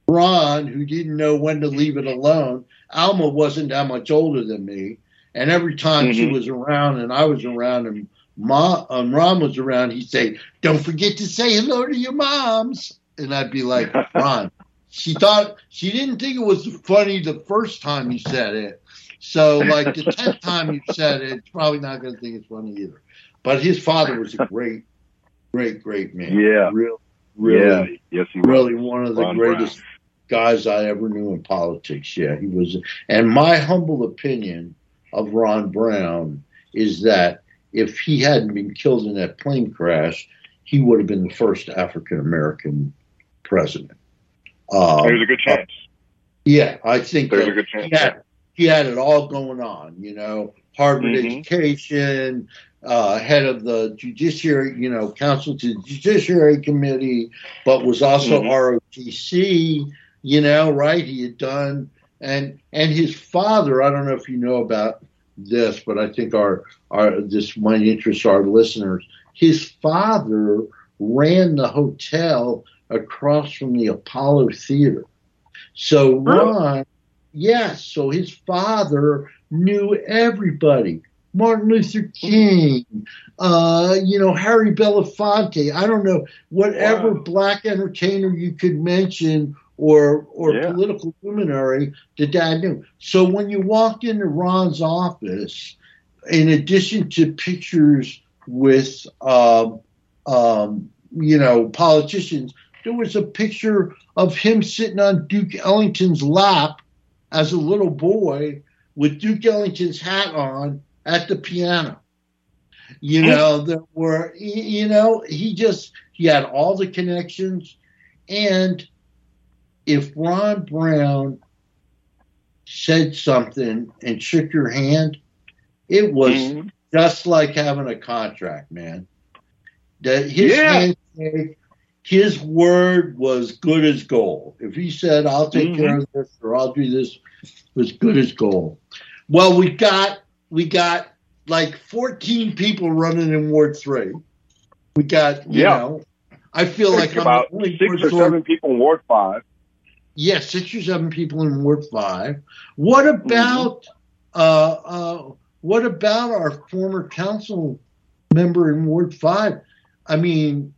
Speaker 2: Ron, who didn't know when to leave it alone, Alma wasn't that much older than me, and every time mm-hmm. she was around and I was around and Ma, um, Ron was around, he'd say, "Don't forget to say hello to your moms," and I'd be like, "Ron." She thought she didn't think it was funny the first time he said it, so, like the tenth time you said it, it's probably not going to think it's funny either. But his father was a great, great, great man.
Speaker 3: Yeah,
Speaker 2: real, really,
Speaker 3: yeah. yes, he
Speaker 2: really was. one of the Ron greatest Brown. guys I ever knew in politics. Yeah, he was. And my humble opinion of Ron Brown is that if he hadn't been killed in that plane crash, he would have been the first African American president.
Speaker 3: Um, There's a good chance. Uh,
Speaker 2: yeah, I think
Speaker 3: there's a good chance. He had,
Speaker 2: he had it all going on, you know, Harvard mm-hmm. education, uh, head of the judiciary, you know, counsel to the judiciary committee, but was also mm-hmm. ROTC, you know, right? He had done and and his father. I don't know if you know about this, but I think our our this might interest our listeners. His father ran the hotel across from the Apollo Theater. So Ron, yes, so his father knew everybody. Martin Luther King, uh, you know, Harry Belafonte. I don't know, whatever wow. black entertainer you could mention or or yeah. political luminary the dad knew. So when you walked into Ron's office, in addition to pictures with um, um, you know politicians, there was a picture of him sitting on Duke Ellington's lap as a little boy with Duke Ellington's hat on at the piano. You know, there were, you know, he just, he had all the connections. And if Ron Brown said something and shook your hand, it was mm-hmm. just like having a contract, man. That his yeah. handshake, his word was good as gold. If he said, I'll take mm-hmm. care of this or I'll do this, was good as gold. Well, we got we got like 14 people running in Ward Three. We got you yeah. know, I feel like
Speaker 3: about only six or seven people in Ward Five.
Speaker 2: Yes, six or seven people in Ward Five. What about mm-hmm. uh, uh, what about our former council member in Ward Five? I mean,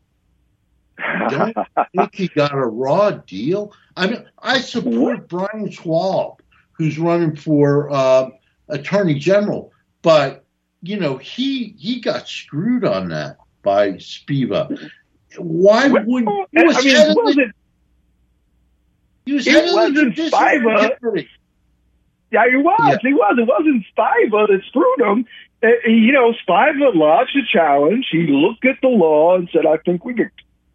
Speaker 2: don't think he got a raw deal. I mean, I support Brian Schwalb, who's running for uh, attorney general, but you know he he got screwed on that by Spiva. Why would he was I mean, head of the,
Speaker 3: he was head of the Spiva. Yeah, he was. Yeah. He was. It wasn't Spiva that screwed him. Uh, you know, Spiva lodged a challenge. He looked at the law and said, "I think we could."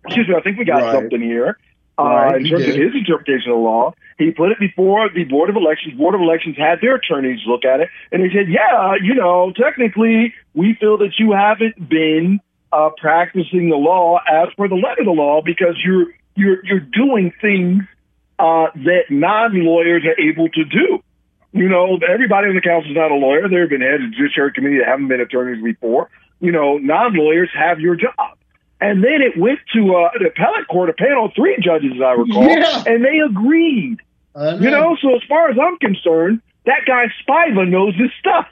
Speaker 3: Excuse me. I think we got right. something here. Uh, right, in terms of his interpretation of the law. He put it before the Board of Elections. Board of Elections had their attorneys look at it, and they said, "Yeah, you know, technically, we feel that you haven't been uh, practicing the law as per the letter of the law because you're you're you're doing things uh, that non-lawyers are able to do." You know, everybody in the council is not a lawyer. There have been heads of the judiciary committee that haven't been attorneys before. You know, non-lawyers have your job. And then it went to uh, an appellate court, a panel of three judges, as I recall, yeah. and they agreed. Know. You know, so as far as I'm concerned, that guy Spiva knows his stuff.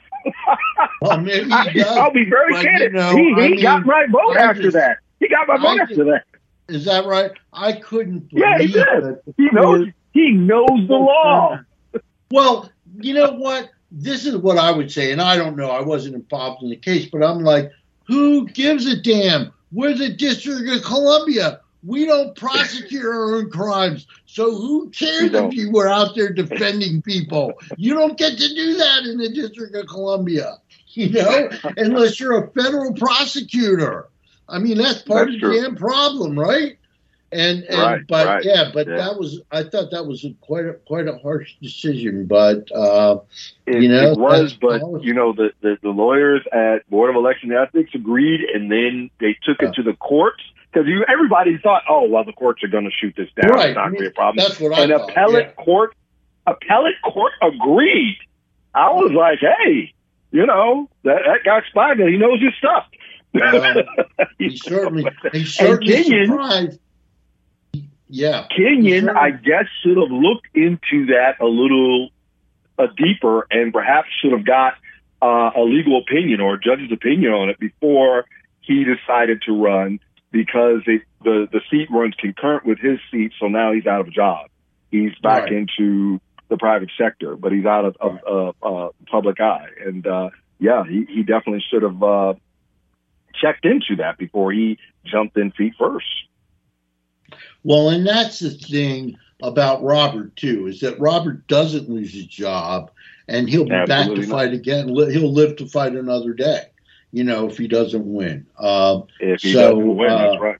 Speaker 3: well, maybe I, will be very candid. You know, he, he mean, got my vote I after just, that. He got my vote after that.
Speaker 2: Is that right? I couldn't.
Speaker 3: yeah, he did. He knows. He knows the law.
Speaker 2: Well, you know what? This is what I would say, and I don't know. I wasn't involved in the case, but I'm like, who gives a damn? We're the District of Columbia. We don't prosecute our own crimes. So who cares if you were out there defending people? You don't get to do that in the District of Columbia, you know, unless you're a federal prosecutor. I mean, that's part that's of the damn problem, right? And, and
Speaker 3: right,
Speaker 2: but
Speaker 3: right.
Speaker 2: yeah, but yeah. that was I thought that was a, quite a quite a harsh decision. But uh,
Speaker 3: it,
Speaker 2: you know,
Speaker 3: it was. But you know, the, the, the lawyers at Board of Election Ethics agreed, and then they took it to the courts because you everybody thought, oh well, the courts are going to shoot this down.
Speaker 2: Right.
Speaker 3: It's not going to be a problem.
Speaker 2: That's what I
Speaker 3: An
Speaker 2: thought,
Speaker 3: appellate
Speaker 2: yeah.
Speaker 3: court, appellate court agreed. I was like, hey, you know, that that guy Spiva, he knows his stuff.
Speaker 2: Uh, he certainly, he certainly
Speaker 3: Kenyan,
Speaker 2: surprised yeah. Kenyan.
Speaker 3: I guess, should have looked into that a little uh, deeper and perhaps should have got uh, a legal opinion or a judge's opinion on it before he decided to run because it, the, the seat runs concurrent with his seat. So now he's out of a job. He's back
Speaker 2: right.
Speaker 3: into the private sector, but he's out of, right. uh, uh, public eye. And uh, yeah, he, he definitely should have uh, checked into that before he jumped in feet first.
Speaker 2: Well, and that's the thing about Robert too, is that Robert doesn't lose his job, and he'll be Absolutely back to not. fight again. He'll live to fight another day. You know, if he doesn't win. Um,
Speaker 3: if he
Speaker 2: so,
Speaker 3: doesn't win,
Speaker 2: uh,
Speaker 3: that's right.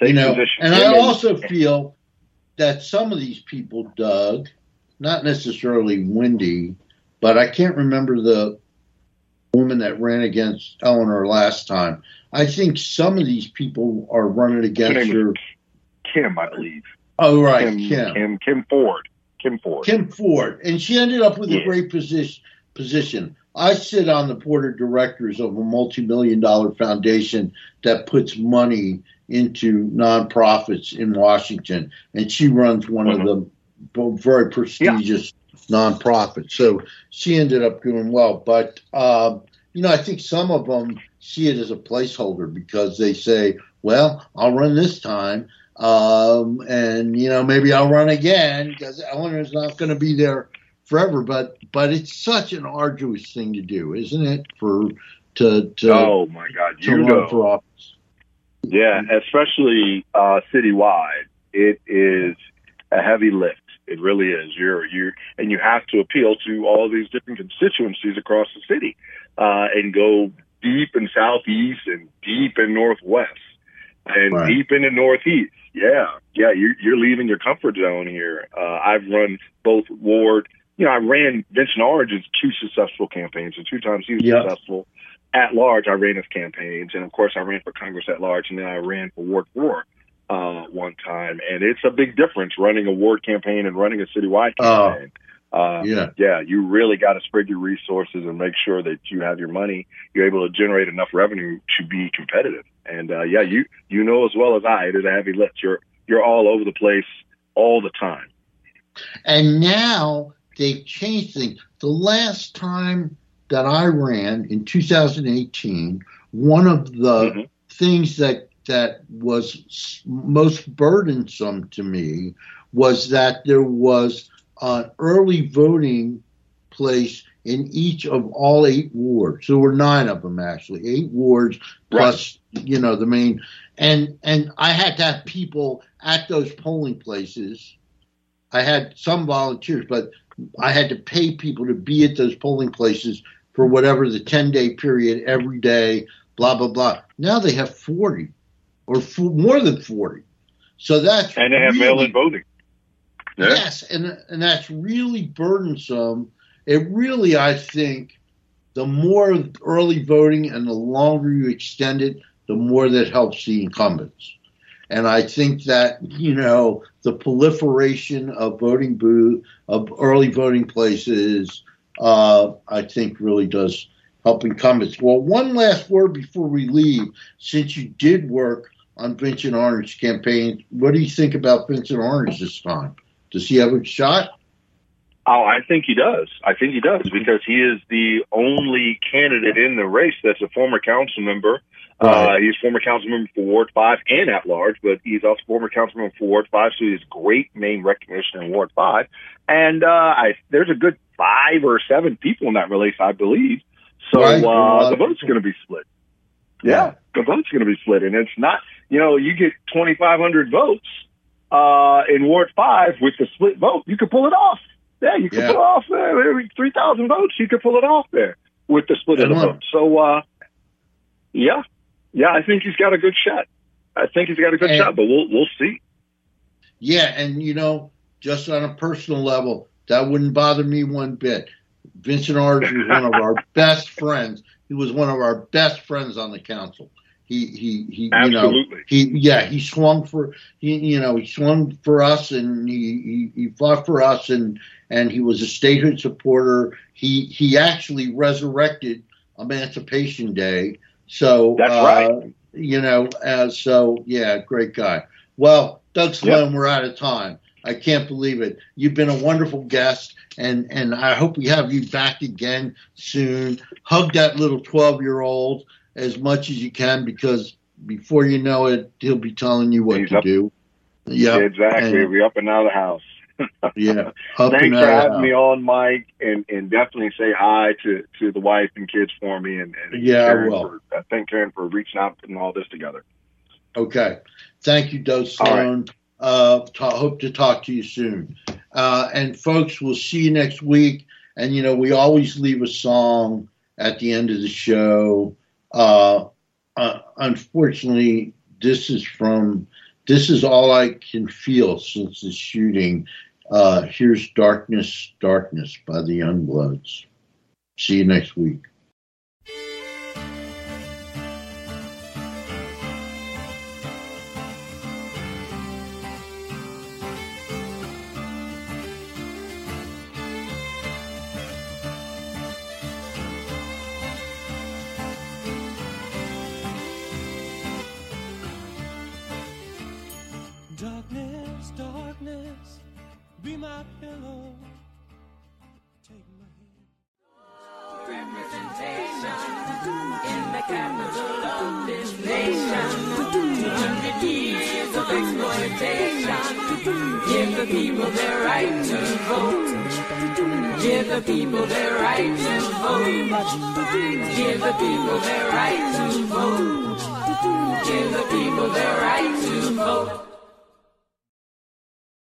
Speaker 2: Safe you know, position. and I also feel that some of these people, Doug, not necessarily Wendy, but I can't remember the woman that ran against Eleanor last time. I think some of these people are running against her.
Speaker 3: Kim, I believe.
Speaker 2: Oh, right,
Speaker 3: Kim,
Speaker 2: Kim.
Speaker 3: Kim, Kim Ford. Kim Ford.
Speaker 2: Kim Ford, and she ended up with
Speaker 3: Yeah.
Speaker 2: a great position. Position. I sit on the board of directors of a multi-million dollar foundation that puts money into nonprofits in Washington, and she runs one
Speaker 3: Mhm.
Speaker 2: of the b- very prestigious nonprofits. So she ended up doing well, but um, you know, I think some of them see it as a placeholder because they say, "Well, I'll run this time." um, and you know maybe I'll run again because Eleanor's not going to be there forever. But but it's such an arduous thing to do, isn't it? For to to,
Speaker 3: oh my God,
Speaker 2: to
Speaker 3: you
Speaker 2: run
Speaker 3: know.
Speaker 2: for office.
Speaker 3: Yeah, especially uh, citywide, it is a heavy lift. It really is. You're you and you have to appeal to all these different constituencies across the city, uh, and go deep in southeast and deep in northwest and
Speaker 2: Right.
Speaker 3: deep in the northeast. Yeah, yeah, you're you're leaving your comfort zone here. Uh, I've run both ward. You know, I ran Vincent Orange's two successful campaigns, and two times he was
Speaker 2: Yeah.
Speaker 3: successful at large, I ran his campaigns, and of course, I ran for Congress at large, and then I ran for Ward Four uh, one time. And it's a big difference running a ward campaign and running a citywide
Speaker 2: Oh.
Speaker 3: campaign. uh,
Speaker 2: Yeah,
Speaker 3: yeah, you really got to spread your resources and make sure that you have your money. You're able to generate enough revenue to be competitive. And uh, yeah, you you know as well as I, it is a heavy lift. You're you're all over the place all the time.
Speaker 2: and now they've changed things. The last time that I ran in 2018, one of the
Speaker 3: Mhm.
Speaker 2: things that that was most burdensome to me was that there was an early voting place in each of all eight wards. There were nine of them actually, eight wards plus you know the main, and and I had to have people at those polling places. I had some volunteers, but I had to pay people to be at those polling places for whatever the 10 day period every day, blah, blah, blah. Now they have 40 or f- more than 40. So that's
Speaker 3: And they have
Speaker 2: really-
Speaker 3: mail-in voting. Yeah.
Speaker 2: Yes, and and that's really burdensome. It really, I think, the more early voting and the longer you extend it, the more that helps the incumbents. And I think that you know the proliferation of voting booth of early voting places, uh, I think, really does help incumbents. Well, one last word before we leave, since you did work on Vincent Orange campaign, what do you think about Vincent Orange this time? Does he have a shot?
Speaker 3: Oh, I think he does. I think he does because he is the only candidate in the race that's a former council member. Uh, he's former council member for Ward 5 and at large, but he's also former council member for Ward 5, so he has great name recognition in Ward 5. And uh, I, there's a good five or seven people in that race, I believe. So
Speaker 2: Right, there are a lot
Speaker 3: uh, the vote's going to be split. Yeah, the vote's going to be split. And it's not, you know, you get 2,500 votes uh, in Ward 5 with the split vote, you could pull it off. Yeah, you could
Speaker 2: Yeah.
Speaker 3: pull it off there. Every 3,000 votes, you could pull it off there with the split of the vote. So, uh, yeah, yeah, I think he's got a good shot. I think he's got a good
Speaker 2: And-
Speaker 3: shot, but we'll we'll see.
Speaker 2: Yeah, and you know, just on a personal level, that wouldn't bother me one bit. Vincent Orange was one of our best friends. He was one of our best friends on the council. He he he you know he yeah he swung for he you know he swung for us and he, he he fought for us and and he was a statehood supporter. He he actually resurrected Emancipation Day. So
Speaker 3: That's
Speaker 2: uh,
Speaker 3: right.
Speaker 2: You know, uh, so yeah, great guy. Well, Doug Sloan, we're out of time. I can't believe it. You've been a wonderful guest, and and I hope we have you back again soon. Hug that little twelve year old as much as you can because before you know it, he'll be telling you what
Speaker 3: He's
Speaker 2: to
Speaker 3: up-
Speaker 2: do. Yeah,
Speaker 3: exactly.
Speaker 2: and-
Speaker 3: We're up and out of the house.
Speaker 2: yeah.
Speaker 3: Thanks for having me on, Mike, and, and definitely say hi to, to the wife and kids for me, and, and
Speaker 2: Yeah, I will.
Speaker 3: For, I thank Karen for reaching out and putting all this together.
Speaker 2: Okay. Thank you, Doug. Sloan. Uh, hope to talk to you soon. Uh, and folks, we'll see you next week. And you know, we always leave a song at the end of the show. Uh, uh, unfortunately, this is from this is all I can feel since the shooting. Uh, here's Darkness, Darkness by the Youngbloods. See you next week.